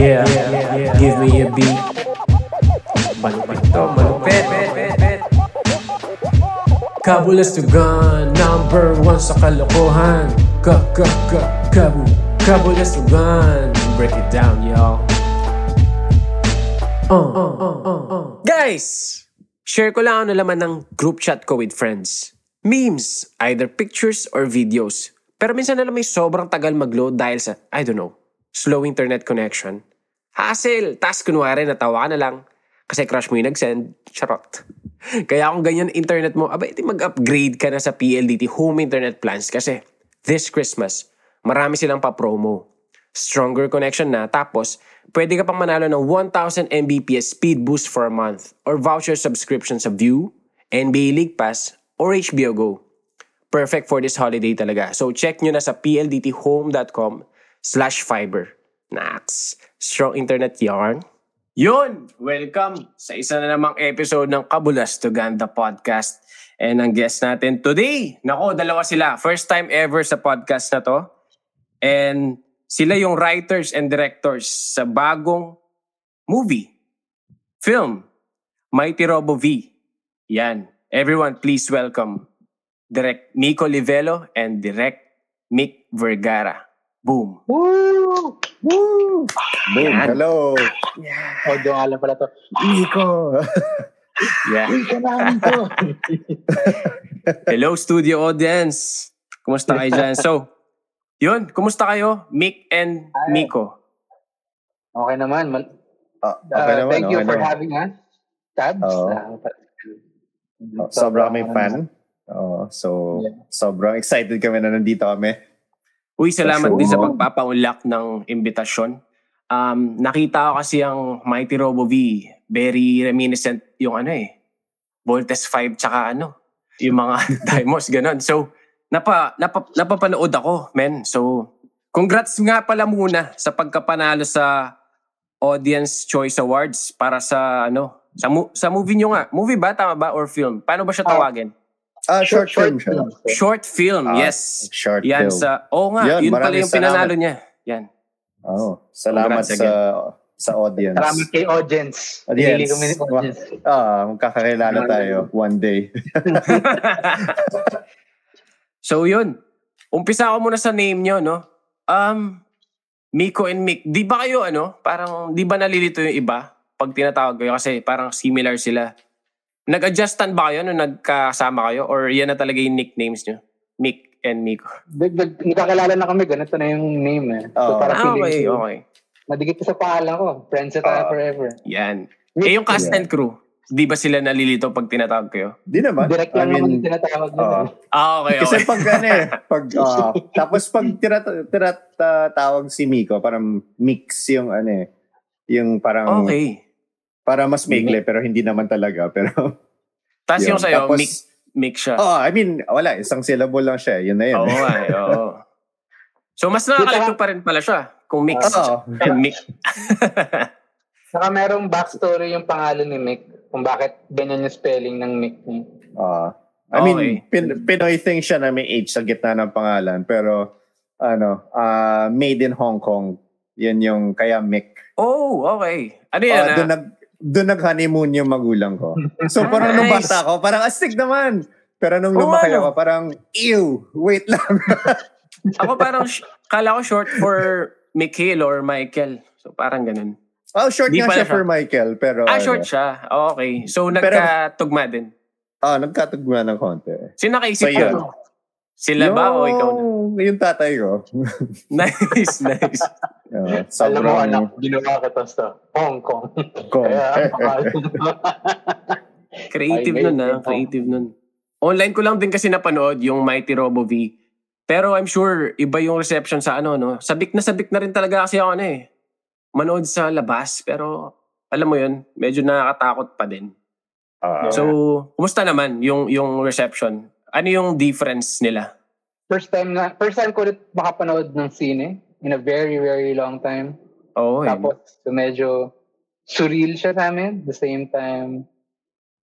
Yeah, give me a beat. Malupit to, malupit. Number one sa kalokohan. Ka, ka, ka, kabu, kabulas to gun. Break it down, y'all. Uh, uh, uh, uh, uh. Guys! Share ko lang ang nalaman ng group chat ko with friends. Memes, either pictures or videos. Pero minsan na may sobrang tagal mag-load dahil sa, I don't know, slow internet connection. Hassle! Tas kunwari natawa ka na lang kasi crush mo yung nag-send. Charot. Kaya kung ganyan internet mo, abay, di mag-upgrade ka na sa PLDT home internet plans kasi this Christmas, marami silang pa-promo. Stronger connection na, tapos pwede ka pang manalo ng 1,000 Mbps speed boost for a month or voucher subscription sa View, NBA League Pass, or HBO Go. Perfect for this holiday talaga. So check nyo na sa pldthome.com slash fiber. Nax, strong internet yarn. Yun! Welcome sa isa na namang episode ng Kabulas to Ganda Podcast. And ang guest natin today, nako, dalawa sila. First time ever sa podcast na to. And sila yung writers and directors sa bagong movie, film, Mighty Robo V. Yan. Everyone, please welcome Direct Nico Livelo and Direct Mick Vergara. Boom. Woo! Woo! Boom, Yan. hello. Audio nga lang pala to. Nico. Yeah. Ika namin to. Hello, studio audience. Kumusta kayo dyan? So, yun. Kumusta kayo, Mick and Miko? okay naman. Mal- Ah, uh, okay naman, thank you okay for naman. having us. Tabs. Oo. Uh, Oh, Sobrang kami fan. Oo, so, Yeah. sobrang excited kami na nandito kami. Uy, salamat For din sa sure. pagpapaunlak ng imbitasyon. Um, nakita ko kasi ang Mighty Robo V. Very reminiscent yung ano eh. Voltes 5 tsaka ano. Yung mga Dimos, ganun. So, napa, napa, napapanood ako, men. So, congrats nga pala muna sa pagkapanalo sa Audience Choice Awards para sa ano, sa, mo- sa movie nyo nga. Movie ba? Tama ba? Or film? Paano ba siya Ah, tawagin? Ah, short, film siya. Short film, Ah, yes. Short Yan film. sa, oo nga, Yun, yun pala yung pinanalo niya. Yan. Oo, salamat Congrats sa sa audience. Salamat kay audience. Audience. Kami ni audience. Ah, magkakakilala tayo one day. so yun, umpisa ako muna sa name nyo, no? Um, Miko and Mick, di ba kayo ano, parang di ba nalilito yung iba pag tinatawag kayo kasi parang similar sila. Nag-adjustan ba kayo nung nagkasama kayo or yan na talaga yung nicknames nyo? Mick and Miko. Nag- nag- Nagkakilala na kami, ganito na yung name eh. So Oo. para Ah, feeling okay, ko, okay. madikit ko sa pangalan ko. Friends na tayo Ah. forever. Yan. Eh yung cast Yeah. and crew, di ba sila nalilito pag tinatawag kayo? Di naman. Direct I lang naman mean, yung tinatawag nila. oo. Ah, okay, Kasi okay. pag ano eh, pag, ah, tapos pag tirat, tirat, tawag si Miko, parang mix yung ano eh, yung parang, Okay. Para mas maikli, pero hindi naman talaga. Pero, Tapos yun. yung sa'yo, Tapos, Mick, Mick siya. Oh, I mean, wala, isang syllable lang siya. Yun na yun. Oo nga, eh, oo. So, mas nakakalito pa rin pala siya kung mix. Oo. And mix. Saka merong backstory yung pangalan ni Mick kung bakit ganyan yung spelling ng Mick niya. Ah. I mean, Okay. pin- Pinoy thing siya na may H sa gitna ng pangalan. Pero, ano, ah, made in Hong Kong. Yan yung, kaya Mick. oh, okay. Ano yan? Ah, ah? doon nag, doon nag-honeymoon yung magulang ko. So, parang nung Nice. bata ko, parang astig naman. Pero nung Oo, lumaki ano? ako, parang, ew, wait lang. Ako parang, sh- kala ko short for Mikhail or Michael. So, parang ganun. oh, short Di nga siya siya. for Michael. Pero, Ah, ano, short siya. Oh, okay. So, nagkatugma din. Ah, nagkatugma ng konti. Sino nakaisip So, yun. Sila ba o ikaw na? Yung tatay ko. Nice, nice. Uh, Alam mo, sobrang anak, ginawa kita sa Hong Kong. ko. Kaya. Creative nun guys, ah. eh. Creative nun. Online ko lang din kasi napanood yung Mighty Robo V. Pero I'm sure iba yung reception sa ano, no? Sabik na sabik na rin talaga kasi ako ano eh. Manood sa labas. Pero alam mo yun, medyo nakakatakot pa din. Ah, So, kumusta naman yung yung reception? Ano yung difference nila? first time na, first time ko ulit makapanood ng sine in a very, very long time. Oo, eh. Tapos, so medyo surreal siya sa amin. The same time,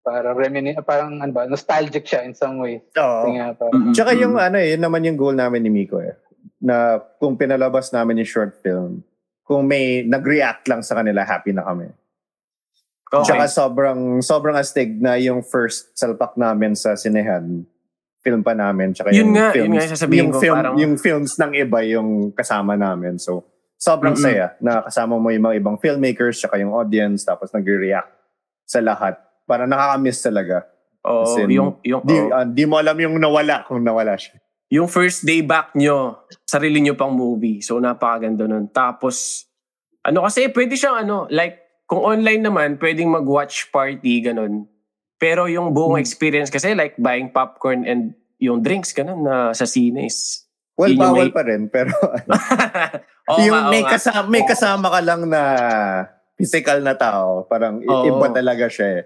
parang remini, parang ano ba, nostalgic siya in some way. Oo. Nga, parang, Mm-mm. Tsaka yung ano eh, yun naman yung goal namin ni Miko eh. Na kung pinalabas namin yung short film, kung may nag-react lang sa kanila, happy na kami. Okay. Tsaka sobrang, sobrang astig na yung first salpak namin sa sinehan, film pa namin. Tsaka Yun yung nga, films, yun nga yung sasabihin yung ko, Film, parang- Yung films ng iba yung kasama namin. So, sobrang Mm-mm. saya na kasama mo yung mga ibang filmmakers, tsaka yung audience, tapos nag-react sa lahat. Para nakakamiss talaga. Oo, As in, yung, yung, Di, oo. ah, di mo alam yung nawala kung nawala siya. yung first day back nyo, sarili nyo pang movie. So, napakaganda nun. Tapos, ano kasi, pwede siyang ano, like, kung online naman, pwedeng mag-watch party, ganun. Pero yung buong Hmm. experience kasi, like, buying popcorn and yung drinks, ganun, na sa sine is... Well, Yun bawal may- pa rin, pero Oo yung nga, may, kasama, may kasama ka lang na physical na tao, parang Oo. iba talaga siya eh.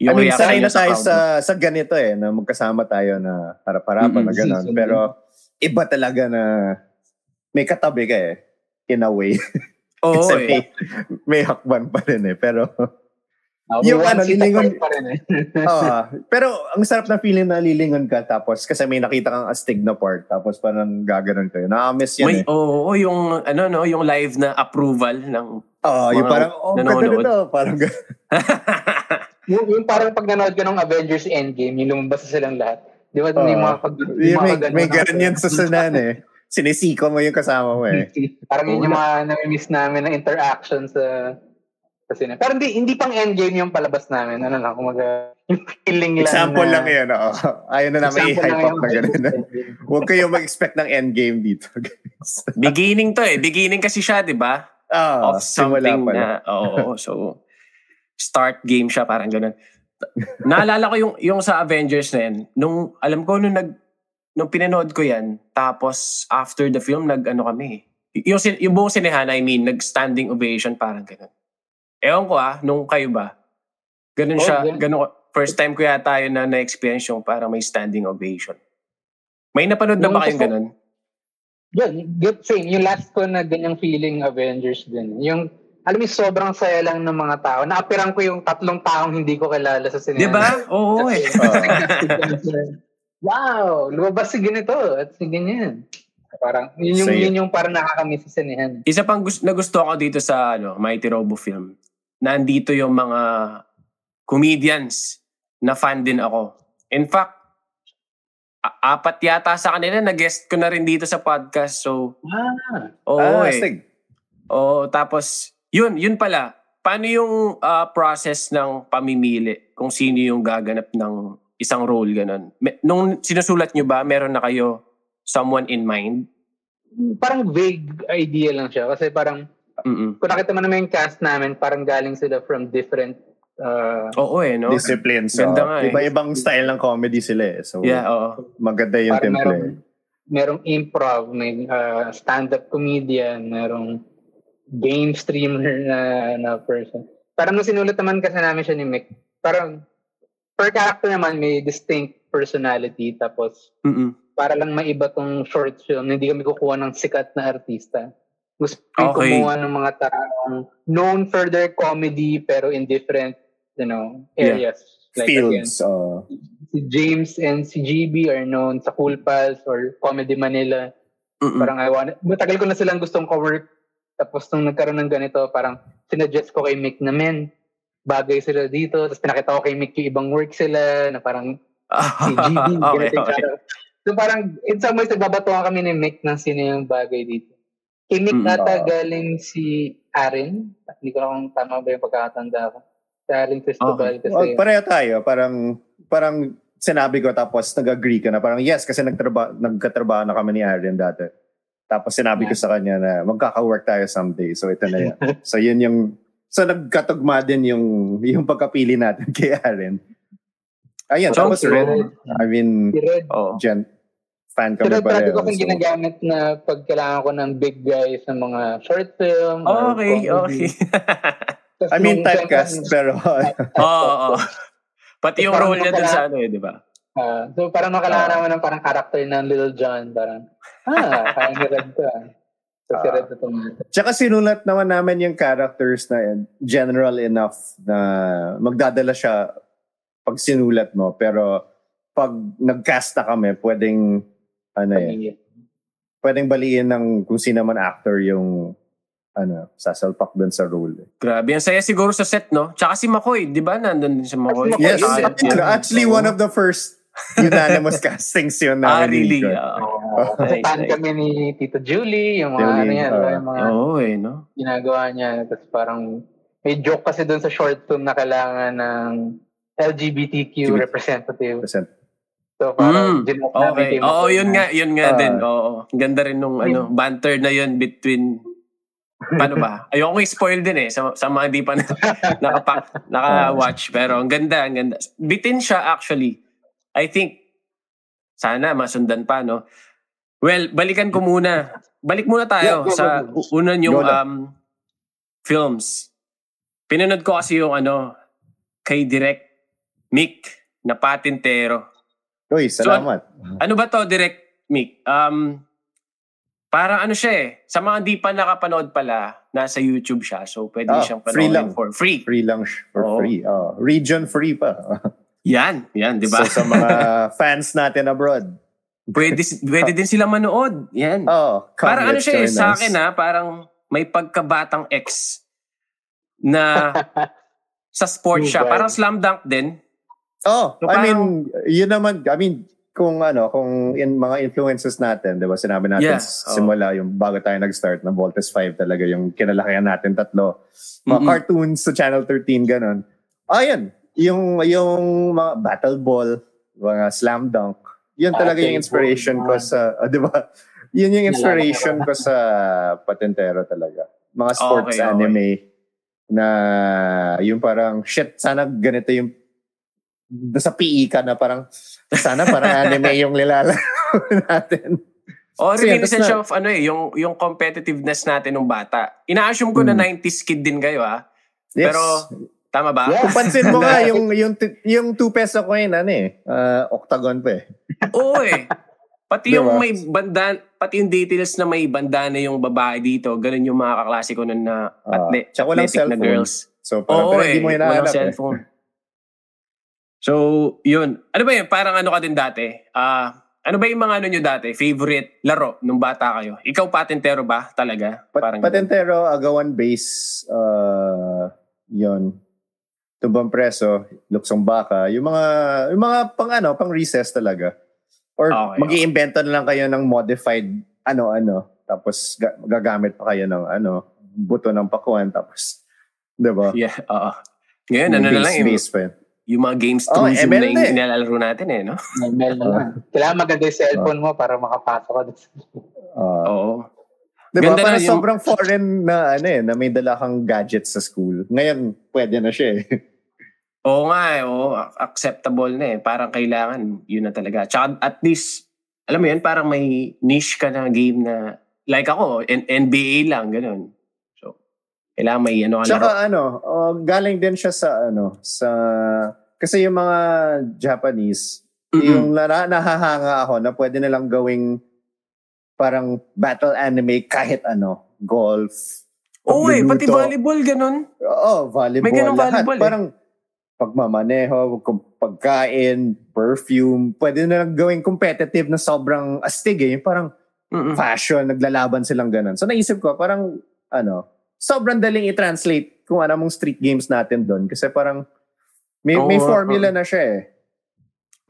Yung I mean, sanay na tayo sa, sa ganito eh, na magkasama tayo na harap-harapan na Mm-mm. gano'n. Season Pero iba talaga na may katabi ka eh, in a way. Oo, Kasi eh. may, may hakban pa rin eh. Pero, Uh, Yung ano, lilingon- pa rin eh. ah, pero ang sarap na feeling na lilingon ka tapos kasi may nakita kang astig na part tapos parang gaganon kayo. Nakamiss yan May, eh. oo, oo, yung, ano, no, yung live na approval ng... Oh, yung mga parang, oh, ganda nito. Parang yung, yung parang pag nanood ka ng Avengers Endgame, yung lumabas na silang lahat. Di ba? may Oo. mga pag... Yung may, mga may ganun ganun yan sa sunan eh. Sinisiko mo yung kasama mo eh. Parang yun yung mga nami-miss namin na interaction sa sa sine. Pero hindi, hindi pang endgame yung palabas namin. Ano lang, kumaga, yung feeling lang Example na, lang yun. Oo. Ayaw na namin i-hype up yung na gano'n. Endgame. Huwag kayo mag-expect ng endgame dito. guys. Beginning to eh. Beginning kasi siya, di ba? Ah, of something na, oo, so, start game siya, parang ganun. Naalala ko yung, yung sa Avengers na yan, nung, alam ko, nung nag, nung pinanood ko yan, tapos after the film, nag, ano kami, y- yung, sin- yung buong sinehan, I mean, nag standing ovation, parang ganun. Ewan ko ah, nung kayo ba, ganun Oh, siya, ganun. ganun, first time ko yata yun na na-experience yung parang may standing ovation. May napanood na Yung ba kayong ganun? Yun, good, same. Yung last ko na ganyang feeling Avengers din. Yung, alam mo, sobrang saya lang ng mga tao. Naapiran ko yung tatlong taong hindi ko kilala sa sinema. Di ba? Oo eh. wow, lumabas si ganito at si ganyan. Parang, yun yung, Saya. yun yung parang nakakamiss sa sinehan. Isa pang gusto, na gusto ko dito sa ano, Mighty Robo Film, nandito yung mga comedians na fan din ako. In fact, a- apat yata sa kanila, na-guest ko na rin dito sa podcast. So, Ah, oo ah, eh. Oo, tapos, yun, yun pala. Paano yung ah, process ng pamimili kung sino yung gaganap ng isang role, ganun? Nung sinusulat nyo ba, meron na kayo someone in mind? parang vague idea lang siya. Kasi parang, Mm-mm. kung nakita mo naman yung cast namin, parang galing sila from different uh, Oo eh, no? Discipline. So, Ganda nga eh. Iba-ibang style ng comedy sila eh. So, Yeah, oo. maganda yung parang temple. merong, merong improv, may uh, stand-up comedian, merong game streamer na, na person. Parang nung sinulat naman kasi namin siya ni Mick, parang per character naman may distinct personality tapos Mm-mm. para lang maiba tong short film, hindi kami kukuha ng sikat na artista. Gusto ko Okay. kumuha ng mga taong known for their comedy pero in different, you know, areas. Like again, Fields. Uh, si James and si GB are known sa Cool Pals or Comedy Manila. Mm-mm. Parang I want, matagal ko na silang gustong co-work. Tapos nung nagkaroon ng ganito, parang sinuggest ko kay Mick na men, bagay sila dito. Tapos pinakita ko kay Mick yung ibang work sila na parang si GB, okay, ganito okay. So parang, in some ways, nagbabatuhan kami ni Mick ng sino yung bagay dito. Mick Mm. nata Oo. galing si Aaron. Hindi ko na kung tama ba yung pagkakatanda ko. Si Aaron Cristobal kasi. well, pareho tayo. Parang, parang sinabi ko tapos nag-agree ka na. Parang yes, kasi nagtraba, nagkatrabaho na kami ni Aaron dati. Tapos sinabi ko sa kanya na magkaka-work tayo someday. So ito na yan. so yun yung, so nagkatugma din yung, yung pagkapili natin kay Aaron. Ayun, Sounds tapos Red. I mean, Red, Oo. Gen, fan si kami parati pareho. ko kung So, ginagamit na pag kailangan ko ng big guy sa mga short film. or Okay, comedy. okay. I mean, typecast, pero Oo, oo. Pati yung role niya dun sa ano eh, di ba? Ah, so parang makailangan Ah. naman ng parang character ng Little John. Parang, ah, kaya ni Red to ah. So si Ah. Red tumata. Tsaka sinulat naman namin yung characters na general enough na magdadala siya pag sinulat mo. Pero pag nag-cast na kami, pwedeng, ano eh, Pamilya. pwedeng baliin ng kung sino man actor yung ano, sasalpak dun sa role. Grabe, ang saya siguro sa set, no? Tsaka si McCoy, di ba? Nandun din si McCoy. McCoy, Yes, Ah, actually, yeah. actually one of the first unanimous castings yun Ah, namin. really? Ah, Uh, Nice, fan nice. kami ni Tito Julie, yung mga Julie, ano yan, uh, yung mga Oo eh, no? ginagawa niya. Tapos parang may joke kasi doon sa short film na kailangan ng LGBTQ LGBT. representative. Percent. So parang Mm, ginoke namin Okay. kay Oo, yun nga, yun nga Ah. din. Oo. Ganda rin nung ano, banter na yun between Paano ba? Ayoko i-spoil din eh sa, sa mga di pa na, nakapa, naka-watch. Pero ang ganda, ang ganda. Bitin siya actually. I think, sana masundan pa, no? Well, balikan ko muna. Balik muna tayo Yeah, go, sa go, go. una yung um, films. Pinanood ko kasi yung ano, kay Direct Mick na patintero. Uy, salamat. Ano ba to, Direct Mick? Um, parang ano siya eh. Sa mga di pa nakapanood pala, nasa YouTube siya. So, pwede Ah, siyang free panoorin lang. for free. free lang for Oo. free. Oh, region free pa. Yan, yan, di ba? So sa mga fans natin abroad. pwede, pwede din sila manood. Yan. Oh, come, parang ano siya eh, sa akin ha, parang may pagkabatang ex na sa sports siya. Parang slam dunk din. Oh, So, I mean, yun naman, I mean, kung ano, kung in mga influences natin, 'di ba? Sinabi natin Yeah, oh. simula yung bago tayo nag-start na Voltes 5 talaga yung kinalakihan natin tatlo. Mga Mm-mm. cartoons sa Channel 13 ganun. Ayun, yung yung mga Battle Ball, mga Slam Dunk. Yun talaga yung Battle inspiration Ball, ko sa, ah, 'di ba? Yun yung inspiration ko sa Patentero talaga. Mga sports Okay, okay. anime na yung parang shit sana ganito yung sa PE ka na parang sana parang anime yung nilalaro natin. O reminiscence tas na- siya of ano eh, yung, yung competitiveness natin nung bata. Ina-assume ko na Hmm. 90s kid din kayo ha. Yes. Pero, tama ba? Yeah. Kung pansin mo nga, yung, yung, yung 2 peso coin, ano eh, ah, octagon pa eh. Oo eh. Pati Diba? yung may banda, pati yung details na may bandana yung babae dito, ganun yung mga kaklase ko nun na Ah, atle- walang athletic na cellphone. girls. So, parang, Oo pero eh, hindi mo walang hinahanap eh. So, yun. Ano ba yun? Parang ano ka din dati? Ah, ano ba yung mga ano nyo dati? Favorite laro nung bata kayo? Ikaw patentero ba talaga? Pat- Parang patentero, agawan base, uh, yun. Tubang preso, luksong baka, yung mga, yung mga pang ano, pang recess talaga. Or Okay, mag iimbento na lang kayo ng modified ano-ano, tapos ga- gagamit pa kayo ng ano, buto ng pakuan, tapos, di ba? Yeah, oo. Ngayon, ano na lang, yung, base pa yun. Yung mga games Oh, through Zoom ML na na eh. yung nilalaro natin eh, no? Email na lang. Kailangan maganda yung cellphone mo para makapasok ka. Ah. Oo. Di ba? Ganda Parang yung- sobrang foreign na ano eh, na may dala kang gadgets sa school. Ngayon, pwede na siya eh. Oo nga eh, oo. Acceptable na eh. Parang kailangan, yun na talaga. Tsaka at least, alam mo yun, parang may niche ka na game na, like ako, N- NBA lang, ganun. So, kailangan may ano ka laro. Tsaka ano, oh, galing din siya sa ano, sa kasi yung mga Japanese, Mm-mm. yung na, nahahanga ako na pwede nilang gawing parang battle anime kahit ano, golf. Oo eh, pati volleyball, ganun. Oo, volleyball. May ganung lahat. volleyball eh. Parang pagmamaneho, pagkain, perfume, pwede nilang gawing competitive na sobrang astig eh. Parang Mm-mm. fashion, naglalaban silang ganun. So naisip ko, parang, ano, sobrang daling i-translate kung ano mong street games natin doon. Kasi parang, may, Oo, may formula na siya eh.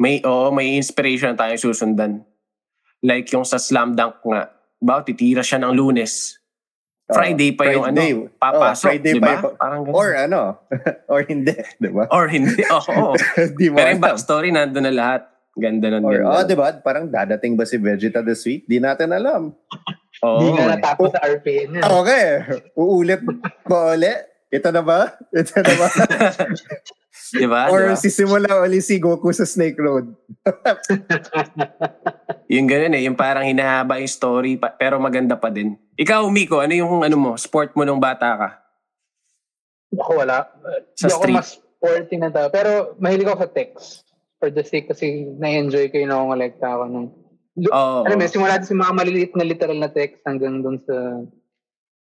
May, oo, may inspiration na tayong susundan. Like yung sa slam dunk nga, ba, titira siya ng lunes. Oo, Friday pa yung Friday. ano, papasok, Oo, Friday di pa ba? yung- Parang ganun. Or ano, or hindi, di ba? Or hindi, oo. di mo Pero yung backstory, nandun na lahat. Ganda nun. Or, ganda. oh, di ba? Parang dadating ba si Vegeta this week? Di natin alam. Oo. Hindi nga natapos sa RPN yan. Okay. Uulit ba uli? Ito na ba? Ito na ba? Di ba? Or Di ba? sisimula uli si Goku sa Snake Road. Yung ganun eh, yung parang hinahaba yung story, pa, pero maganda pa din. Ikaw, Miko, ano yung ano mo, sport mo nung bata ka? Ako wala. Sa ako street. mas sporty na tao. Pero mahilig ako sa text. For the sake kasi na-enjoy ko yung nakongolekta ako ng... Oo. Alam mo, simula sa mga maliliit na literal na text hanggang dun sa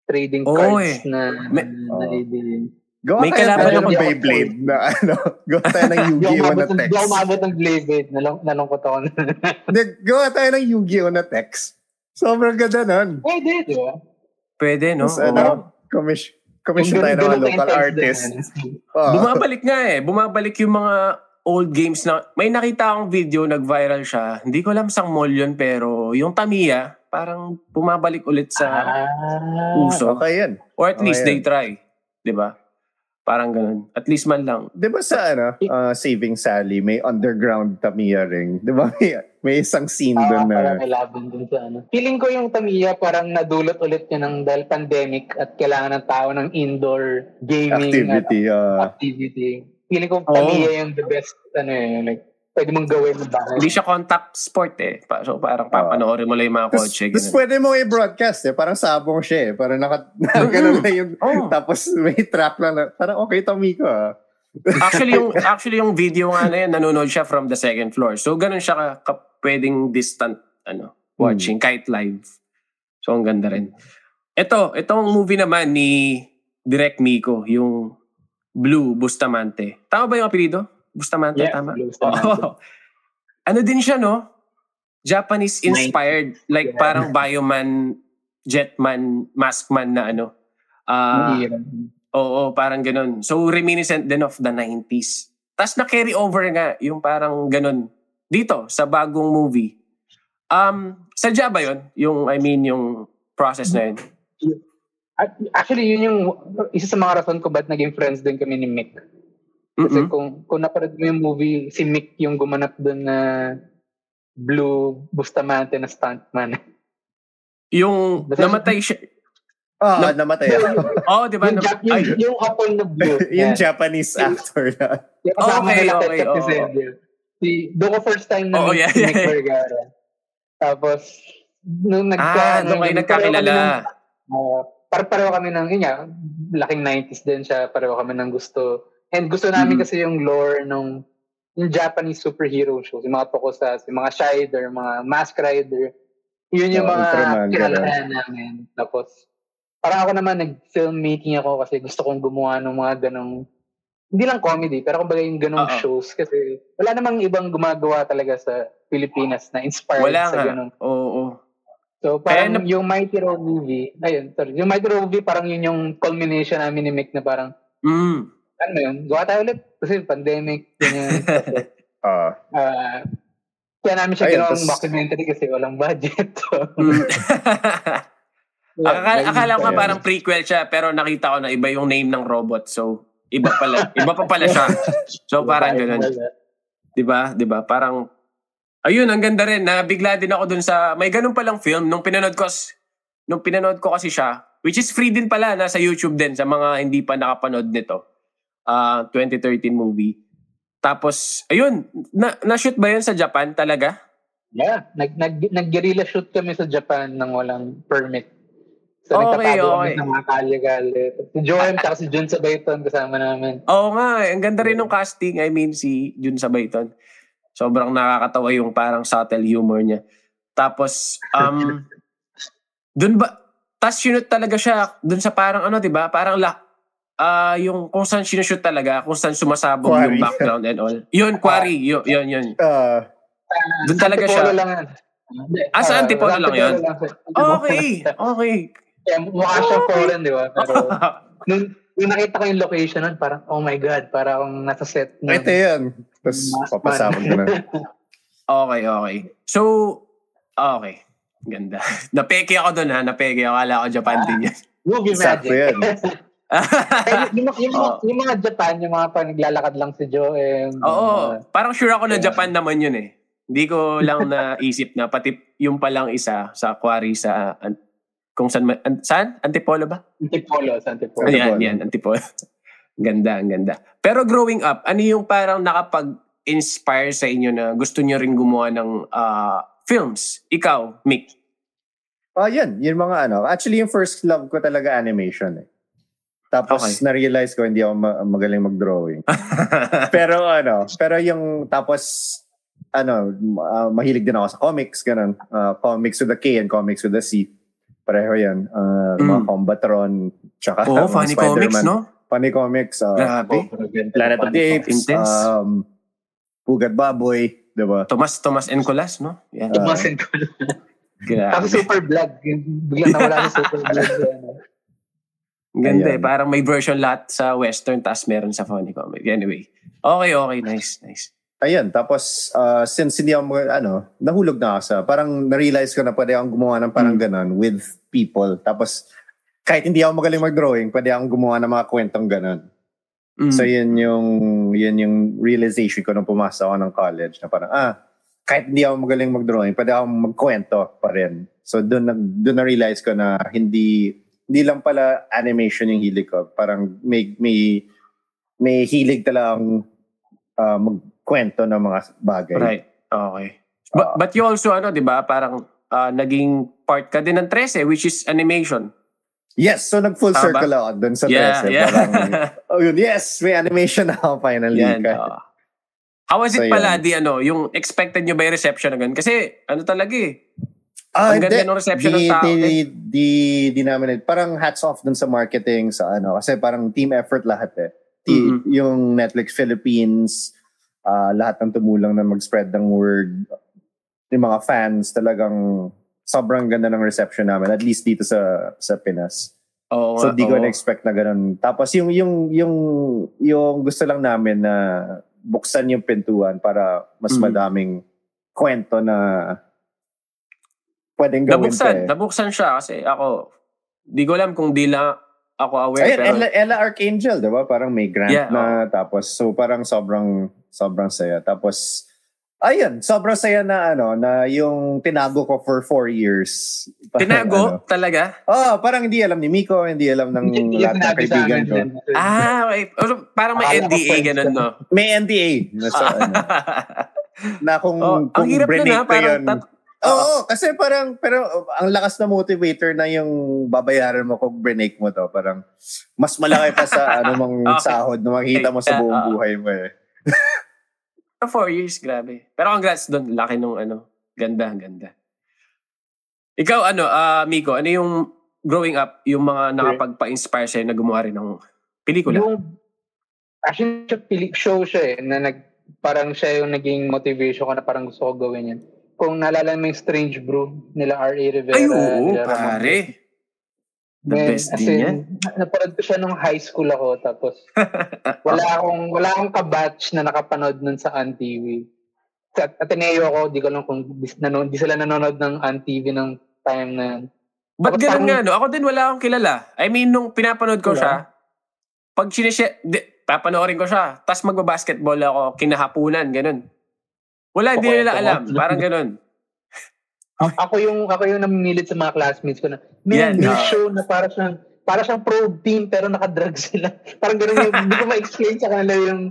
trading Oo cards eh. na, May- na Oo. idea. Gawa May tayo kalaban ako ng. Beyblade na ano. Gawa tayo ng Yu-Gi-Oh na text. Ako umabot ng Beyblade. Nalung, nalungkot ako. Hindi, Gawa tayo ng Yu-Gi-Oh na text. Sobrang ganda nun. Pwede, di ba? Pwede, no? Tapos, ano, Oo. commission, commission tayo ng mga local artists. ano. Oo. Bumabalik nga eh. Bumabalik yung mga old games na... May nakita akong video, nag-viral siya. Hindi ko alam sang mall yun, pero yung Tamiya, parang bumabalik ulit sa Ah, uso. okay yan. Or at least Okay. they try. 'Di ba? Parang ganun. At least man lang. Di ba sa ano, uh, Saving Sally, may underground Tamiya ring? Di ba may, may isang scene Ah, doon na... parang may laban dun sa ano. Feeling ko yung Tamiya parang nadulot ulit niya ng dahil pandemic at kailangan ng tao ng indoor gaming activity. at Uh, activity. Feeling ko. Tamiya yung the best ano eh, like pwede mong gawin ng bahay. Hindi siya contact sport eh. Pa- So parang papanoorin mo lang yung mga Tapos, kotse. tapos pwede mo i-broadcast eh. Parang sabong siya eh. Parang naka, ganun na yung... Oo. Tapos may track lang na, parang okay Tomiko ah. actually yung actually yung video nga na yan nanonood siya from the second floor. So ganun siya ka, ka pwedeng distant ano watching kahit live. So ang ganda rin. Ito, itong movie naman ni Direk Miko, yung Blue Bustamante. Tama ba yung apelyido? Bustamante, Yeah, tama? Bustamante. Oo. Ano din siya, no? Japanese inspired. Like Yeah. parang Bioman, Jetman, Maskman na ano. Ah, Mahirap. Oo, parang ganun. So, reminiscent din of the 90s. Tapos na-carry over nga yung parang ganun dito sa bagong movie. Um, sadya ba yun? Yung, I mean, yung process na yun? Actually, yun yung isa sa mga rason ko ba't naging friends din kami ni Mick. Kasi Mm-mm. kung, kung napanood mo yung movie, si Mick yung gumanap doon na Blue Bustamante na stuntman. Yung Basta- namatay siya. Ah, Na- namatay ako. Oo, di ba? yung, Nam- Jap- yung, yung couple na Blue. yung yan. Japanese actor na. Yung kasama Okay, nila okay, oo. Capizenio. Si, doon ko first time na Oo, meet yeah, si Mick yeah. Vergara. Tapos, nung nagka... ah, doon kayo nung- nagkakilala. Uh, pareho kami ng, yun nga, laking 90s din siya, pareho kami ng gusto. And gusto namin Mm. kasi yung lore nung yung Japanese superhero shows, yung mga Tokusatsu, yung mga Shider, mga Mask Rider. Yun yung Oh, mga kinalahan namin. Tapos, parang ako naman nag-filmmaking ako kasi gusto kong gumawa ng mga ganong, hindi lang comedy, pero kumbaga yung ganong Oo. shows kasi wala namang ibang gumagawa talaga sa Pilipinas na inspired Wala sa ganong Oo. oo. So parang Kaya yung Mighty Row movie, ayun, sorry, yung Mighty Row movie parang yun yung culmination namin ni Mick na parang, Mm. Ano yun, gawa tayo ulit kasi pandemic, ganyan. Ah, ah, kaya namin siya ginawang tas- documentary kasi walang budget. So, Mm. yeah, akala, akala ko parang prequel siya, pero nakita ko na iba yung name ng robot. So, iba pala. iba pa pala siya. So, parang ganun. 'Di ba? 'Di ba? Parang Ayun, ang ganda rin. Nabigla din ako dun sa may ganun palang film nung pinanood ko nung pinanood ko kasi siya, which is free din pala nasa YouTube din sa mga hindi pa nakapanood nito. Ah, 2013 movie. Tapos ayun, na na-shoot ba 'yun sa Japan talaga? Yeah, nag, nag, nag-guerrilla shoot kami sa Japan nang walang permit. So, Okay, nagtatago okay. kami sa mga kalye-kalye. Si Joem tsaka si Jun Sabayton kasama namin. Oo nga, eh. ang ganda rin ng casting. I mean, si Jun Sabayton. Sobrang nakakatawa yung parang subtle humor niya. Tapos, um, dun ba, tas sinut talaga siya dun sa parang ano, di ba? Parang la, ah yung kung saan sinushoot talaga, kung saan sumasabog Quarry. yung background and all. Yun, quarry. Yun, yun, yun. ah, Dun talaga siya. lang Ah, sa ah, Antipolo lang yun? Lang. Okay, okay. Kaya mukha siyang Okay. foreign, di ba? Pero nung, nung nakita ko yung location nun, parang, oh my God, para akong nasa set. ng- ito yan. Tapos papasabog na. okay, okay. So, okay. Ganda. Napeke ako dun ha. Napeke ako. Kala ko Japan din yan. Movie Sakto magic. yan. Kaya yung, yung, yung, Oo. yung mga Japan, yung mga pa naglalakad lang si Joem. Oo. Parang sure ako na Yeah. Japan naman yun eh. Hindi ko lang naisip na pati yung palang isa sa quarry sa an- kung saan, an- saan? Antipolo ba? Antipolo, sa Antipolo. Antipolo. Ayan, yan, Antipolo. ganda, ang ganda. Pero growing up, ano yung parang nakapag-inspire sa inyo na gusto nyo rin gumawa ng ah, films? Ikaw, Mick. Ah, yan. Yung mga ano. Actually, yung first love ko talaga animation eh. Tapos, Okay. na-realize ko hindi ako ma- magaling mag-drawing. pero ano, pero yung tapos ano, ah, mahilig din ako sa comics, ganun. Ah, comics with a K and comics with a C. Pareho yan. Mga Mm. Combatron, tsaka Oo, mga funny comics, Spider-Man. no? Funny comics. ah, Grabe. Planet of the Apes, Intense. um, Pugad Baboy, diba? Tomas, Tomas and Colas, no? Yan. Ah. Tumasin ko. Tapos Grabe. super vlog. Biglang nawala sa super vlog. Ganda eh. Ayan. Parang may version lahat sa western tas meron sa funny comedy. Anyway. Okay, okay. Nice, nice. Ayun, tapos uh, since hindi ako, ano, nahulog na ako sa, parang na-realize ko na pwede akong gumawa ng parang ganon with people. Tapos kahit hindi ako magaling mag-drawing, pwede akong gumawa ng mga kwentong ganon. Mm. So yun yung, yun yung realization ko nung pumasok ako ng college na parang, ah, kahit hindi ako magaling mag-drawing, pwede akong magkwento pa rin. So doon na, doon na-realize ko na hindi, hindi lang pala animation yung hilig ko. Parang may, may, may hilig talagang uh, magkwento ng mga bagay. Right. Okay. But, but you also, ano, di ba, parang ah, naging part ka din ng 13, which is animation. Yes, so nag-full Tama circle ako dun sa Yeah, 13. yeah. Parang, oh yun, yes, may animation na ako finally. Yan. Oo. How was it So, pala, yan. di ano, yung expected nyo ba yung reception na ganun? Kasi, ano talaga eh. Ah, Ang ganda ng reception ng di, tao, Di, eh. di, di, namin, parang hats off dun sa marketing, sa ano, kasi parang team effort lahat eh. Ti- Mhm. Yung Netflix Philippines, ah, lahat ng tumulong na mag-spread ng word. Yung mga fans, talagang sobrang ganda ng reception namin, at least dito sa sa Pinas. Oo, So di ko oo. na-expect na ganun. Tapos yung yung yung yung gusto lang namin na buksan yung pintuan para mas Mhm. madaming kwento na pwedeng gawin Nabuksan, pa eh. nabuksan siya kasi ako, di ko alam kung di lang ako aware. Ayun, pero, Ella, Ella Archangel, di ba? Parang may grant Yeah, na tapos so parang sobrang sobrang saya. Tapos ayun, sobrang saya na ano na yung tinago ko for four years. Parang, tinago ano. talaga? Oh, parang hindi alam ni Miko, hindi alam ng Hindi lahat ng kaibigan ko. Ah, okay. Or Parang may ko NDA, ganun, no? May NDA na sa ano. Na kung, oh, ang kung hirap nun brinake ha, ko parang yun. tat- Oo, kasi parang, pero ang lakas na motivator na yung babayaran mo kung brinake mo to. Parang, mas malaki pa sa ano mong Okay. sahod na makikita mo sa buong buhay mo eh. Four years, grabe. Pero congrats doon. Laki nung ano. Ganda, ganda. Ikaw, ano, ah Miko, ano yung growing up, yung mga nakapagpa-inspire sa'yo na gumawa rin ng pelikula? Yung, actually, show siya eh, na nag, parang siya yung naging motivation ko na parang gusto ko gawin yan. Kung naalala mo yung Strange Brew nila R.A. Rivera. Ay, oo, nila pare. The Man, best din in, yan. na- Napanood ko siya nung high school ako tapos wala akong wala akong kabatch na nakapanood nun sa An TV. Sa Ateneo ako, di ko alam kung di, nanon, di sila nanonood ng An TV ng time na yun. Ba't Tapos ganun nga, no? Ako din wala akong kilala. I mean, nung pinapanood ko Wala. siya, pag sinishare, di, papanoorin ko siya, tapos magbabasketball ako, kinahapunan, ganun. Wala, hindi nila alam. Parang ganun. Ako yung ako yung namimilit sa mga classmates ko na, man, may ah. show na para siyang para siyang probe team pero naka-drug sila. Parang ganun yung, hindi ko ma-explain sa kanila yung,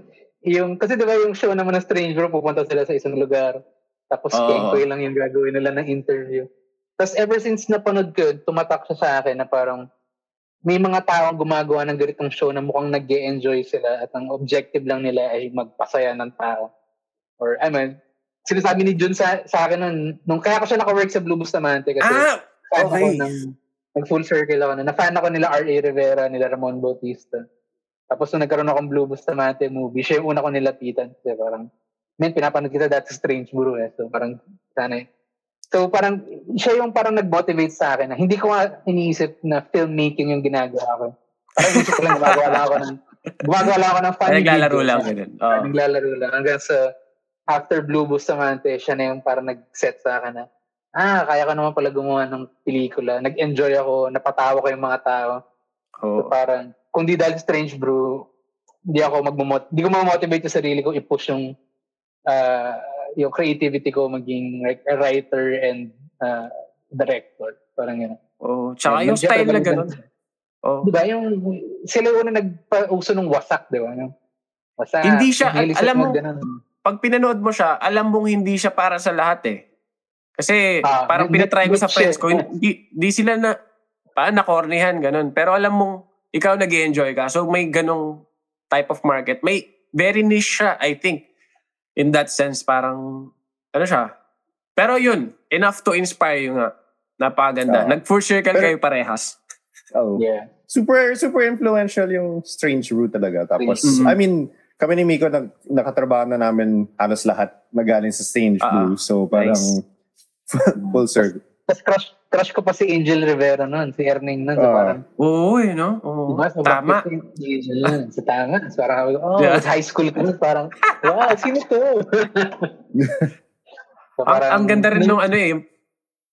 yung, kasi di ba yung show naman ng Strange Group, pupunta sila sa isang lugar. Tapos Oo. kengkoy lang yung gagawin nila ng interview. Tapos ever since napanood ko yun, tumatak siya sa akin na parang may mga taong gumagawa ng ganitong show na mukhang nag enjoy sila at ang objective lang nila ay magpasaya ng tao. Or, I mean, sinasabi ni Jun sa, sa akin nun, nung kaya ko siya naka-work sa Blue Bustamante kasi Ah, fan ako okay. ng, nag-full circle ako na, na-fan ako nila R.A. Rivera, nila Ramon Bautista. Tapos nung nagkaroon akong Blue Bustamante movie, siya yung una ko nilapitan. Kasi parang, men, pinapanood kita dati Strange Brew eh. So parang, sana eh. So parang, siya yung parang nag-motivate sa akin na hindi ko nga iniisip na filmmaking yung ginagawa ko. Parang inisip ko lang, gumagawa lang ako ng, gumagawa lang ako ng funny naglalaro videos. lang. Ganun. Oh. Naglalaro lang. Hanggang sa after Blue Bustamante, siya na yung parang nag-set sa akin na, ah, kaya ka naman pala gumawa ng pelikula. Nag-enjoy ako, napatawa ko yung mga tao. Oh. So parang, kung di dahil Strange Brew, hindi ako magmamot, di ko mamotivate yung sarili ko i-push yung ah, yung creativity ko maging like, a writer and ah, director. Parang yun. Oh, tsaka yung style na talaga- ganun. Oh. Di ba? Yung, sila yung una nagpa-uso ng wasak, di ba? Yung wasak. Hindi siya- alam mo- ganun. Pag pinanood mo siya, alam mong hindi siya para sa lahat eh. Kasi Ah, parang pinatry ko sa friends ko, hindi, di sila na, parang nakornihan, ganun. Pero alam mong, ikaw nag enjoy ka. So may ganong type of market. May very niche siya, I think. In that sense, parang, ano siya. Pero yun, enough to inspire you nga. Napakaganda. Oo. Nag-full circle Pero- kayo parehas. Oh. Yeah. Super super influential yung Strange Root talaga. Tapos, Mhm. I mean, kami ni Miko, nag, nakatrabaho na namin halos lahat na galing sa Strange Ah, Brew. So, parang nice. full circle. tas crush, crush ko pa si Angel Rivera noon, si Erning noon. So Ah. parang, Oo, eh, no? Oo. diba? So, Tama. si Angel yun? So, tama. So, parang, oh, Yeah. high school ka nun, parang, wow, sino to? so, Ang, ang ganda rin nung ano eh, yung,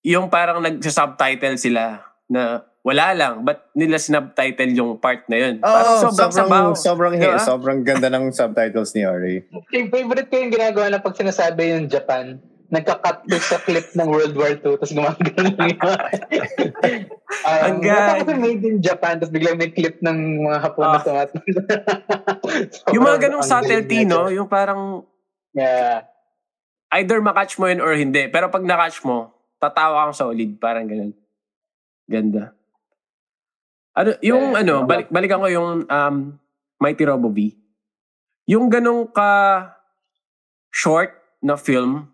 yung parang nag-subtitle sila na wala lang, but nila sinubtitle yung part na yun. Parang sobrang, sobrang sabaw. sobrang, Diba? sobrang ganda ng subtitles ni Ori. Yung favorite ko yung ginagawa na pag sinasabi yung Japan, nagka-cut to sa clip ng World War II, tapos gumagano lang yun. um, Ang ganda. Kasi made in Japan, tapos biglang may clip ng mga Hapon na Ah. tumat. Yung mga ganong subtlety, no? Yung parang Yeah. either makatch mo yun or hindi. Pero pag nakatch mo, tatawa kang solid. Parang ganun. Ganda. Ano, yung Yeah. ano, balik, balikan ko yung um, Mighty Robo V. Yung ganong ka short na film,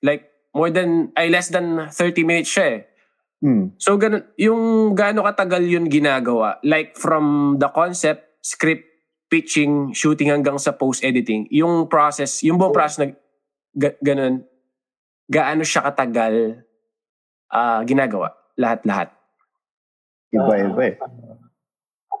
like more than, ay less than 30 minutes siya eh. Hmm. So, ganun, yung gaano katagal yun ginagawa, like from the concept, script, pitching, shooting hanggang sa post-editing, yung process, yung buong process na ga- ganun, gaano siya katagal ah, ginagawa, lahat-lahat. Iba-iba eh.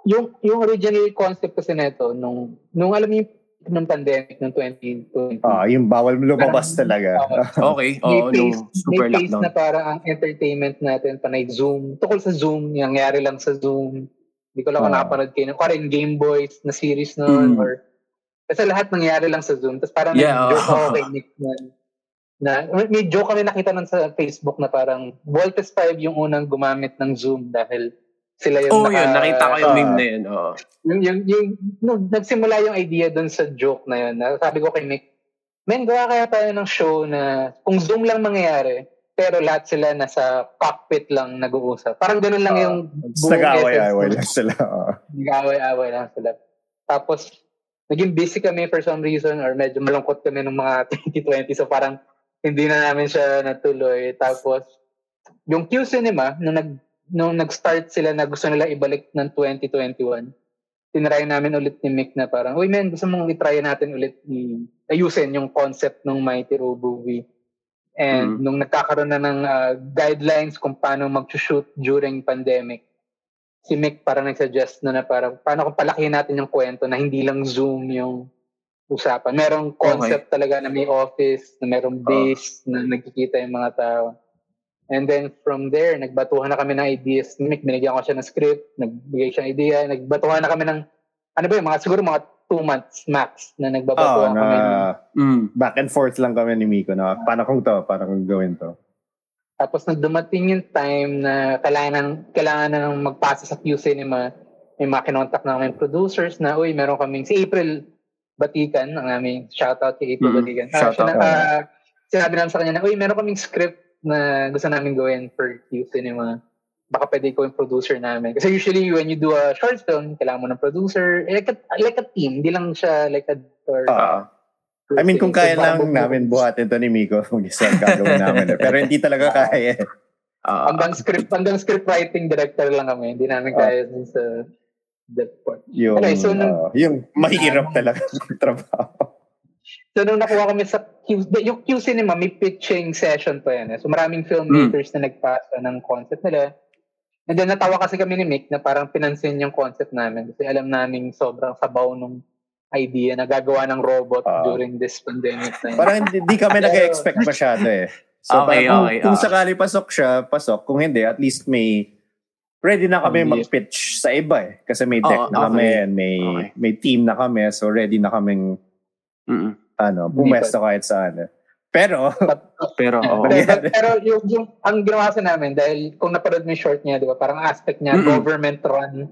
Yung, yung original concept kasi nito, nung, nung alam niyo yung ng pandemic ng 2020, Ah, yung bawal lumabas talaga. Okay, may oo, phase, nung super may phase lockdown. na parang ang entertainment natin panay Zoom. Tukol sa Zoom, yung nangyari lang sa Zoom. Hindi ko lang Ah. nakapanood kayo. Kung rin Game Boys na series noon Mm. or kasi lahat nangyari lang sa Zoom. Tapos parang Yeah, nag-joke oo. ako kay Nick na, na may joke kami nakita nun sa Facebook na parang Voltes 5 yung unang gumamit ng Zoom dahil sila yung Oo, naka- yun, nakita ko yung Ah. meme na yun. Oo. yung, yung, yung, nung nagsimula yung idea doon sa joke na yun, na sabi ko kay Nick, men, gawa kaya tayo ng show na kung Zoom lang mangyayari, pero lahat sila nasa cockpit lang nag-uusap. Parang ganun lang Ah. yung Tapos nag-away-away lang sila. Oo. Nag-away-away lang sila. Tapos, naging busy kami for some reason or medyo malungkot kami ng mga 2020. So parang hindi na namin siya natuloy. Tapos, yung Q Cinema, nung, nag, nung nag-start sila na gusto nila ibalik ng 2021, tinry namin ulit ni Mick na parang, uy men, gusto mong itry natin ulit i- ayusin yung concept ng Mighty Robo V. And Mm. nung nagkakaroon na ng ah, guidelines kung paano mag-shoot during pandemic, si Mick parang nag-suggest na na parang paano kung palakihin natin yung kwento na hindi lang Zoom yung usapan. Merong concept talaga na may office, na merong base, na nagkikita yung mga tao. And then from there, nagbatuhan na kami ng ideas. ni Mick, binigyan ko siya ng script, nagbigay siya ng idea, nagbatuhan na kami ng, ano ba yun, mga, siguro mga two months max na nagbabatuhan na kami. ng- Mm. back and forth lang kami ni Miko na paano kung to, paano kung gawin to. Tapos nang dumating yung time na kailangan, kailangan na nang magpasa sa Q Cinema, may mga kinontak na kami producers na, uy, meron kaming, si April Batikan, ang aming shoutout kay April Mm, Batikan. Ah, shoutout. siya na, ah, sinabi namin sa kanya na, uy, meron kaming script na gusto namin gawin for Q Cinema. Baka pwede ko yung producer namin. Kasi usually when you do a short film, kailangan mo ng producer. Eh, Like a, like a team, hindi lang siya like a or, Ah. I mean, kung kaya lang namin buhatin to ni Miko, mag-isa ang gagawin namin. Pero hindi talaga kaya. eh. Ah, hanggang script hanggang script writing director lang kami. Hindi namin Ah. kaya dun sa that part. Yung, Okay, so nung- ah, yung mahirap talaga ang trabaho. So nung nakuha kami sa Q, yung Q Cinema, may pitching session pa yan. Eh. So maraming filmmakers na nagpasa ng concept nila. And then natawa kasi kami ni Mick na parang pinansin yung concept namin kasi alam namin sobrang sabaw nung idea na gagawa ng robot Ah. during this pandemic na yun. Parang hindi, hindi kami nag-expect masyado eh. So Okay, parang kung, okay, kung sakali pasok siya, pasok. Kung hindi, at least may ready na kami Hindi. Sa iba eh. Kasi may deck Oo, na kami, okay. and may, Okay. may team na kami. So ready na kaming mm ano, pumesto kahit saan. eh. Pero, Pero, oo. pero, pero, pero yung, yung, ang ginawa sa namin, dahil kung napanood mo yung short niya, di ba, parang aspect niya, Mm-mm. government run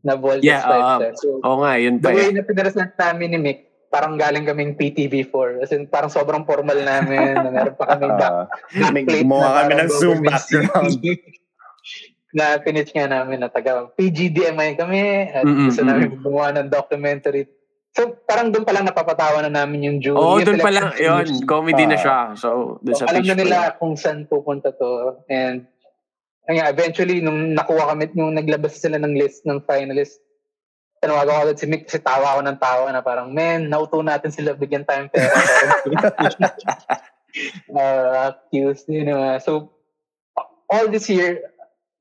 na Voltes Yeah, life oo. siya. So, Oo nga, yun the pa way eh. na pinarasan namin ni Mick, parang galing kaming PTV4. As in, parang sobrang formal namin. na meron pa kami back, ah, may backplate gumawa na kami ng Zoom background. Na pinitch nga namin na taga PGDMI kami at Mm-mm, gusto namin gumawa ng documentary. So, parang doon pa lang napapatawa na namin yung jury. Oo, Yung doon pa lang, yun, comedy na Ah. siya. So, doon So, sa alam na nila lang. kung saan pupunta to. And nga, eventually, nung nakuha kami, nung naglabas sila ng list ng finalists, tanawagan ko agad si Mick kasi tawa ako ng tawa na parang, men, nauto natin sila, bigyan tayong pera. uh, accused, you know. So, all this year,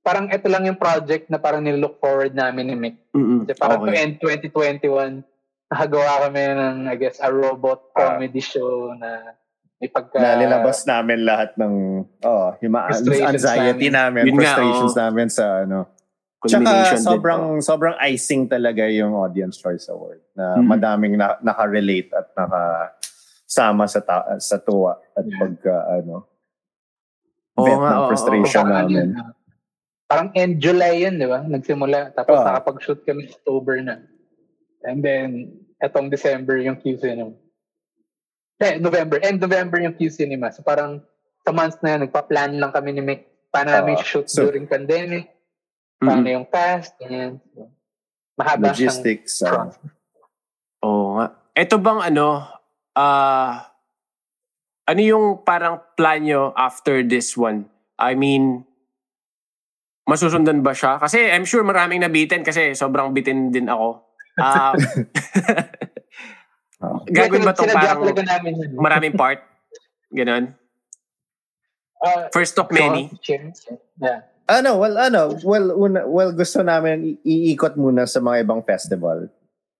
parang ito lang yung project na parang nilook forward namin ni Mick. Mm-mm. Kasi parang to Okay. end 2021, nakagawa kami ng, I guess, a robot Ah. comedy show na may pagka... na nilabas namin lahat ng oh, yung anxiety namin, Yun nga, frustrations oo. namin sa ano. Culmination Tsaka din, sobrang oh. sobrang icing talaga yung Audience Choice Award na Mhm. madaming na, naka-relate at naka-sama sa ta- sa tuwa at Yeah. pagka ano Oo vent nga, ng oo, frustration Parang, ano namin. ah, parang end July yun, di ba? Nagsimula. Tapos Ah. nakapag-shoot kami October na. And then, etong December yung Q Cinema. Eh, November. End November yung Q Cinema. So parang sa months na yun, nagpa-plan lang kami ni Mick. Paano Ah, namin shoot so- during pandemic. Paano Mm-mm. yung cast. Ganyan. So, mahaba Logistics. process. Oo nga. Ito bang ano, ah, ano yung parang plan nyo after this one? I mean, masusundan ba siya? Kasi I'm sure maraming nabitin kasi sobrang bitin din ako. Ah, gagawin ba itong parang maraming part? Ganon? Ah, First of many? Yeah. Ano, well, ano, well, una, well, gusto namin i- iikot muna sa mga ibang festival.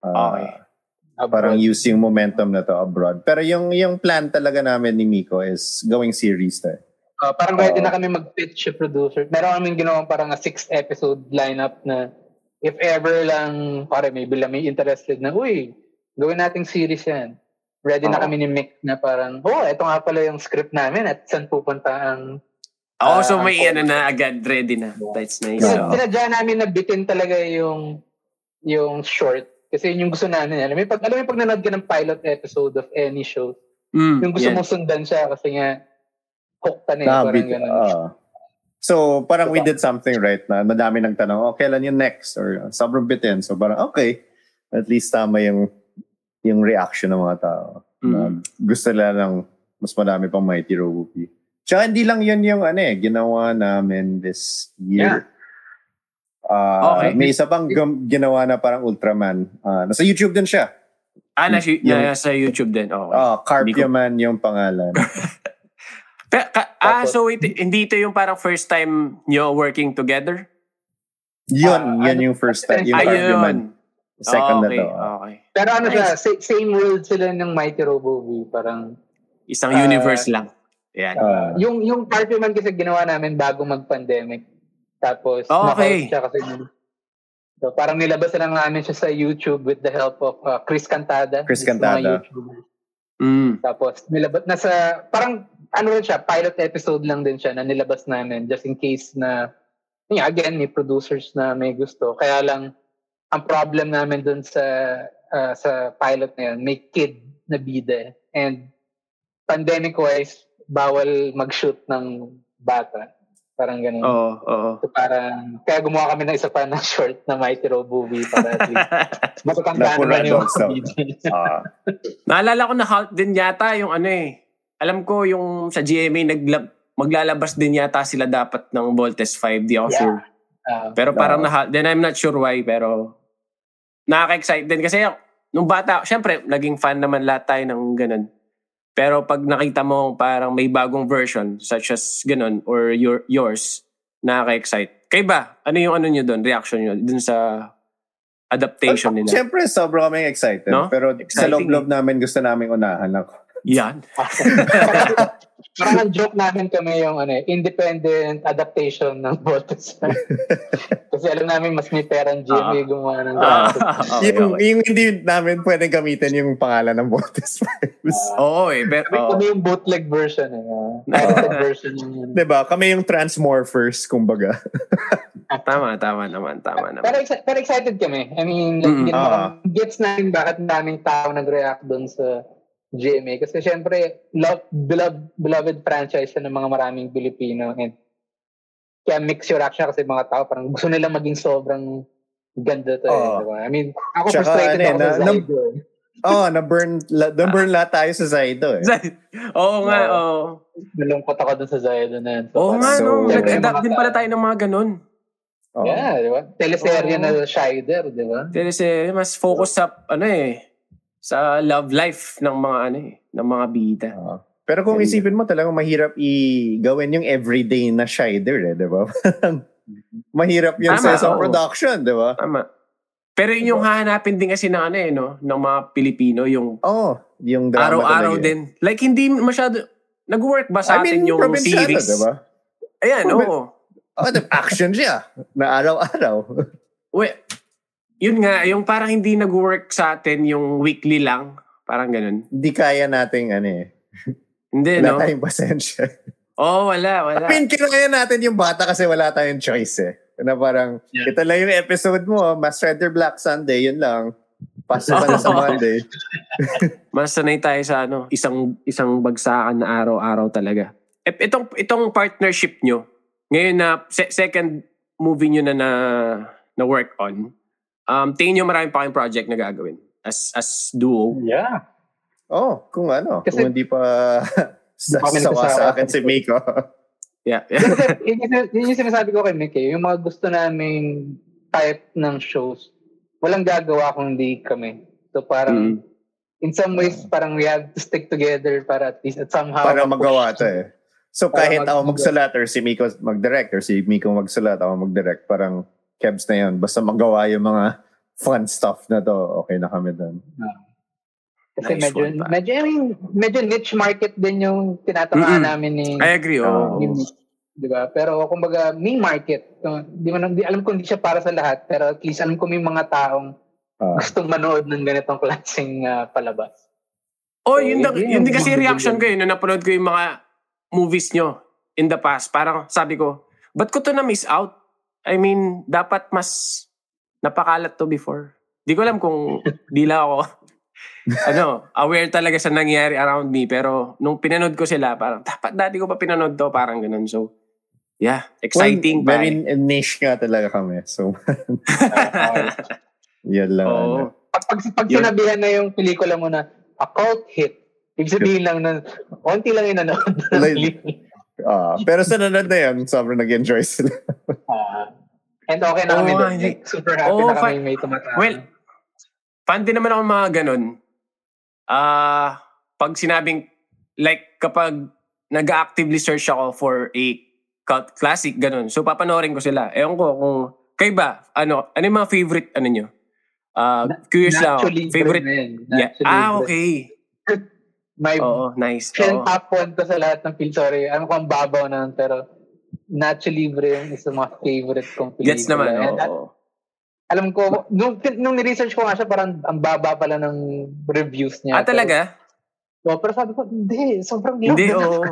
Ah, Okay. Parang use yung momentum na to abroad. Pero yung yung plan talaga namin ni Miko is going series to. Uh, parang ready na kami mag-pitch sa producer. Meron kaming ginawang parang a six episode lineup na if ever lang, pare may bila may interested na, uy, gawin nating series yan. Ready na Oo. kami ni Mick na parang, oh, ito nga pala yung script namin at saan pupunta ang... Oo, so Ah, may ano na agad, ready na. That's nice. Yeah. Oo. Sinadya namin na bitin talaga yung yung short. Kasi yun yung gusto namin. Alam mo, pag, alam mo pag nanood ka ng pilot episode of any show, Mm, yung gusto yan. mong sundan siya kasi nga na eh. Parang Nabit, ganun. ah. so, parang we Diba? did something right na madami nagtanong, oh, kailan yung next? Or uh, sobrang bitin. So, parang, okay. At least tama yung yung reaction ng mga tao. Na Mm. gusto nila ng mas madami pang Mighty Robopi. Tsaka hindi lang yun yung ano eh, ginawa namin this year. Ah, Okay. May isa pang gam- ginawa na parang Ultraman. Ah, nasa YouTube din siya. Ah, nasa, Yung- nasa YouTube din. Okay. Ah, Carpioman yung pangalan. Pero, ka- ah, Tapos- so ito, hindi ito yung parang first time nyo working together? Yun, Ah, yan ano- yung first time. Yung Ayun. Carpioman. Second okay, na to. okay. Pero ano Nice. sa- same world sila ng Mighty Robo V. Parang, Isang Ah, universe lang. Yan. Ah, yung yung party man kasi ginawa namin bago mag-pandemic. Tapos, Okay. na-halt siya kasi so, parang nilabas na lang namin siya sa YouTube with the help of uh, Chris Cantada. Chris Cantada. Mm. Tapos, nilabas, nasa, parang, ano rin siya, pilot episode lang din siya na nilabas namin just in case na, yun again, may producers na may gusto. Kaya lang, ang problem namin dun sa ah, sa pilot na yun, may kid na bida. And pandemic-wise, bawal mag-shoot ng bata. Parang ganun. Oo, oo. So parang, kaya gumawa kami ng isa pa na short na Mighty Row movie para at least matatanda Na puro naman yung ah. Naalala ko na halt din yata yung ano eh. Alam ko yung sa GMA naglab maglalabas din yata sila dapat ng Voltes 5, di ako Yeah. sure. Ah, Pero parang Oo. na then I'm not sure why, pero nakaka-excite din. Kasi nung bata, syempre, naging fan naman lahat tayo ng ganun. Pero pag nakita mo parang may bagong version, such as ganun, or your, yours, nakaka-excite. Kayo ba? Ano yung ano nyo doon, reaction nyo dun sa adaptation nila? Siyempre, sobrang kami excited. No? Pero sa Exciting loob-loob namin, gusto namin unahan ako. Yan. parang ang joke namin kami yung ano, independent adaptation ng Voltes. Kasi alam namin mas may pera ang GMA gumawa ng Ah, Voltes. okay, yung, okay. yung hindi namin pwedeng gamitin yung pangalan ng Voltes Vibes. Oo eh, pero... Kami, kami yung bootleg version eh. Uh, version yung Diba? Kami yung Transmorphers, kumbaga. Tama, tama naman, tama naman. pero, pero excited kami. I mean, like, Mm, ah. kami- gets namin bakit daming tao nag-react doon sa GMA. Kasi syempre, love, beloved, beloved franchise siya ng mga maraming Pilipino. And kaya mix your reaction kasi mga tao parang gusto nila maging sobrang ganda to. Eh, Oo. diba? I mean, ako Tsaka, frustrated ano eh, ako sa na- Zygo. eh. Oo, oh, na-burn, la, na-burn lahat tayo sa Zaido eh. Oo nga, Oo. oo. Nalungkot ako dun sa Zydo na yun. So, Oo nga, no. Nag-adapt din pala tayo ng mga ganun. Oo. Yeah, di ba? Teleserye Oo. na Shider, di ba? Kasi mas focus sa, ano eh, sa love life ng mga ano eh, ng mga bida. Oo. Pero kung Ganda. isipin mo, talagang mahirap i-gawin yung everyday na Shider eh, di ba? Mahirap yun sa isang oo. production, di ba? Tama. Pero yun yung hahanapin din kasi ng ano eh, no? Ng mga Pilipino, yung oh, yung drama araw-araw talaga. eh. din. Like, hindi masyado, nag-work ba sa I mean, atin yung series? di ba? Ayan, Probi- oo. Oh, the action siya. Na araw-araw. We, yun nga, yung parang hindi nag-work sa atin yung weekly lang. Parang ganun. Hindi kaya nating ano eh. Hindi, Wala no? tayong pasensya. Oo, wala, wala. I mean, kinaya natin yung bata kasi wala tayong choice eh. Na parang, Yeah. ito lang yung episode mo, Mas Rider Black Sunday, yun lang. Pasa ka na sa Monday. Mas sanay tayo sa ano, isang isang bagsakan na araw-araw talaga. E, itong itong partnership nyo, ngayon na se- second movie nyo na na, na work on, um, tingin nyo marami pa kayong project na gagawin as as duo. Yeah. Oh, kung ano, Kasi- kung hindi pa sa, sawa sa akin si Miko. Yeah. Kasi yun, yung- yun yung sinasabi ko kay Mick eh, yung mga gusto namin type ng shows, walang gagawa kung hindi kami. So parang, Mm. in some ways, parang we have to stick together para at least at somehow para magawa to eh. So kahit mag- ako magsulat or si Miko mag-direct or si Miko magsulat, ako mag-direct, parang kebs na yun. Basta magawa yung mga fun stuff na to, okay na kami doon. Kasi Nice medyo, medyo, I mean, medyo niche market din yung tinatamaan Mm-mm. namin ni, I agree. Oh. ni Mick. Di ba? Pero kumbaga, may market. So, di mo di alam ko hindi siya para sa lahat, pero at least alam ko may mga taong Ah. gustong manood ng ganitong klaseng ah, palabas. Oh, So, yun, yun yun, yung yun din kasi reaction ko yun nung napanood ko yung mga movies nyo in the past. Parang sabi ko, ba't ko to na-miss out? I mean, dapat mas napakalat to before. Di ko alam kung di lang ako ano, aware talaga sa nangyayari around me. Pero nung pinanood ko sila, parang dapat dati ko pa pinanood to, parang ganun. So, yeah, exciting. Well, very niche nga talaga kami. So, yan lang. Oo. ano. Pag, pag, pag Yun. sinabihan na yung pelikula mo na a cult hit, ibig sabihin lang na konti lang yung nanood. Like- Ah, pero sa nanood na yan, sobrang nag-enjoy sila. Ah, and okay na kami Oo, doon. super happy Oo, na kami fa- may tumatawag. Well, fan din naman ako mga ganun. Ah, pag sinabing, like, kapag nag-actively search ako for a cult classic, ganun. So, papanoorin ko sila. Ewan ko kung, kayo ba, ano, ano yung mga favorite, ano nyo? Ah, curious lang ako. Naturally Favorite, na yeah. Ah, okay. My Oo, nice. yung Oo. top one ko sa lahat ng film. Sorry, alam ko ang babaw na pero Nacho Libre yung isa sa mga favorite kong pelikula. Gets naman, And at- oo. alam ko, nung, nung ni-research ko nga siya, parang ang baba pala ng reviews niya. Ah, talaga? Pero, oh, pero sabi ko, hindi, sobrang Hindi, low na. oo.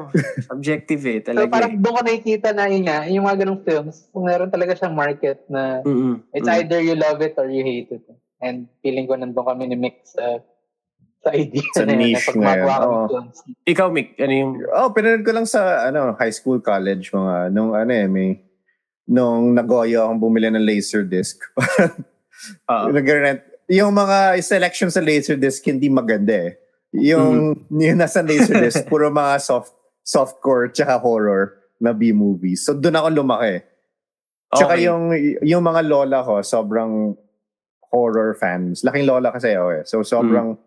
Objective eh, So talaga. parang eh. doon ko nakikita na yun nga, yung mga ganong films, kung meron talaga siyang market na Mm-mm. it's Mm. either you love it or you hate it. And feeling ko nandun kami ni Mick sa, sa idea Sa na yun. niche pag na yun, films. Ikaw, Mick, ano yung... Oh, pinanood ko lang sa ano, high school, college, mga nung ano eh, may nung nagoyo akong bumili ng Laserdisc. Oo. Nag-rent. Yung mga selection sa Laserdisc hindi maganda eh. Yung, yung nasa Laserdisc, puro mga soft softcore tsaka horror na B-movies. So doon ako lumaki. Tsaka Okay. yung yung mga lola ko, sobrang horror fans. Laking lola kasi ako eh. So sobrang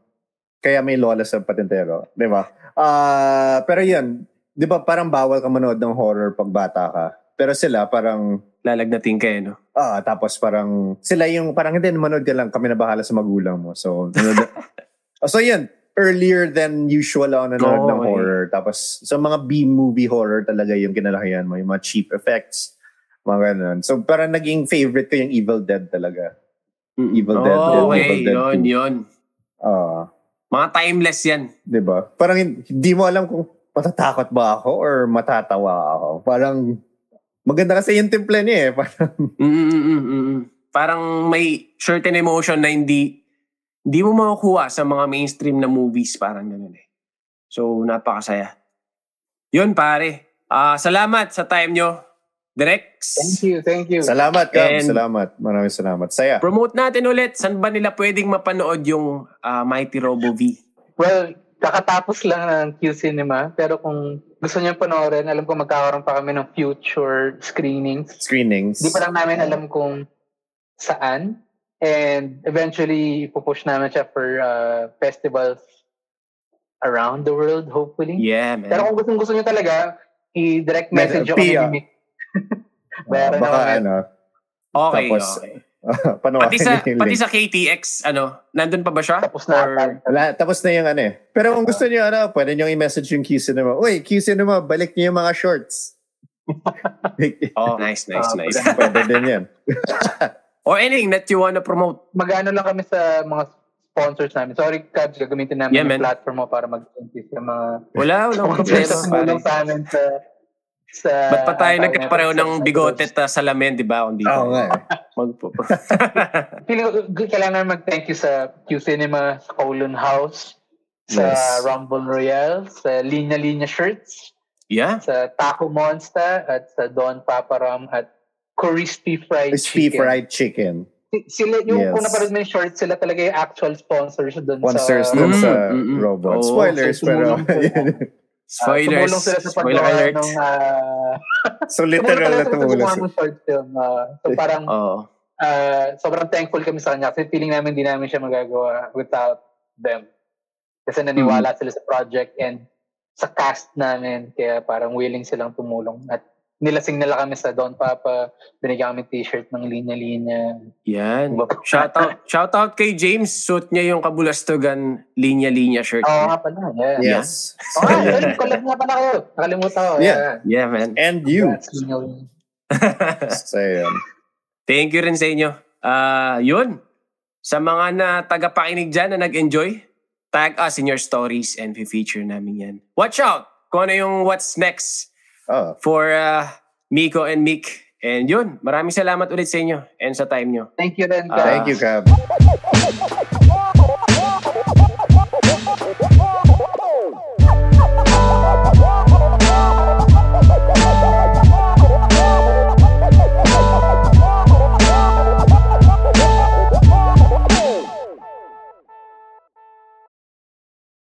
kaya may lola sa patentero, 'di ba? Ah, pero 'yun, 'di ba parang bawal ka manood ng horror pag bata ka. Pero sila parang Lalagnatin kayo, no? ah tapos parang sila yung parang hindi manood ka lang kami na bahala sa magulang mo. So nanood- Oh, so 'yun, earlier than usual ako nanonood Oo, ng eh. horror. Tapos sa mga B-movie horror talaga yung kinalakihan mo, yung mga cheap effects, mga ganun. So parang naging favorite ko yung Evil Dead talaga. Evil Dead, Oh, Dead, okay, Evil Dead yun, 2. yun. Ah, Mga timeless yan. ba? Parang hin- hindi mo alam kung matatakot ba ako or matatawa ako. Parang maganda kasi yung timple niya eh. Parang Mm-mm-mm-mm. Parang may certain emotion na hindi hindi mo makukuha sa mga mainstream na movies. Parang ganun eh. So, napakasaya. Yun, pare. Ah, salamat sa time nyo. Direx. Thank you, thank you. salamat ka. And- Salamat. Maraming salamat. Saya. Promote natin ulit. Saan ba nila pwedeng mapanood yung ah, Mighty Robo V? Well, kakatapos lang ng Q Cinema, pero kung gusto niyo panoorin, alam ko magkakaroon pa kami ng future screenings. Screenings. Di pa lang namin alam kung saan. And eventually, ipupush namin siya for uh, festivals around the world, hopefully. Yeah, man. Pero kung gusto gusto nyo talaga, i-direct message ako ni Mick. Meron baka ako. ano, okay, tapos, okay. panuwain Pati sa, yung pati link. sa KTX, ano, nandun pa ba siya? Tapos na Or-. Wala, tapos na yung ano eh. Pero kung gusto niyo ano, pwede niyo i-message yung Q Cinema. Uy, Q Cinema, balik niyo yung mga shorts. Oh, nice, nice, Ah, nice. pwede din yan. Or anything that you wanna promote. Mag-ano lang kami sa mga sponsors namin. Sorry, Cabs, gagamitin namin Yeah, yung man. platform mo para mag-increase sa mga Wala, sponsors problema. na tumulong pare. Sa Ba't pa tayo nagkapareho ng sa- bigote at salamin, di ba? Kung di Oo nga eh. Magpo- kailangan mag-thank you sa Q Cinema, sa Kowloon House, sa Yes. Rumble Royale, sa Linya Linya Shirts, yeah. sa Taco Monster, at sa Don Paparam, at Crispy Fried Crispy Chicken. fried chicken. Si- Sila, yung Yes. kung napanood mo yung shorts, sila talaga yung actual sponsors doon Sponsors sa... dun Mm, sa mm, mm. robot. Oo. Spoilers, So, pero... sila. Spoilers. Ah, tumulong sila sa Spoiler alert. ng... ah, so literal na tumulong sila sa short film. ah, so parang Oo. ah, sobrang thankful kami sa kanya kasi feeling namin hindi namin siya magagawa without them. Kasi naniwala Mm. sila sa project and sa cast namin kaya parang willing silang tumulong at nilasing nila kami sa Don Papa binigyan kami t-shirt ng linya-linya Yan. Shout out, shout out kay James. Suit niya yung kabulastugan linya-linya shirt. Oo niya. nga pala yeah. Yes. Oo nga yun, collab nga pala kayo nakalimutan ko Yeah. Yeah, man. And you. So, yun. Thank you rin sa inyo. Ah, yun. Sa mga na tagapakinig dyan na nag-enjoy, tag us in your stories and feature namin yan. Watch out kung ano yung what's next Oh. for ah, Miko and Mick. And yun, maraming salamat ulit sa inyo and sa time nyo. thank you rin Ah, guys Thank you, Cab.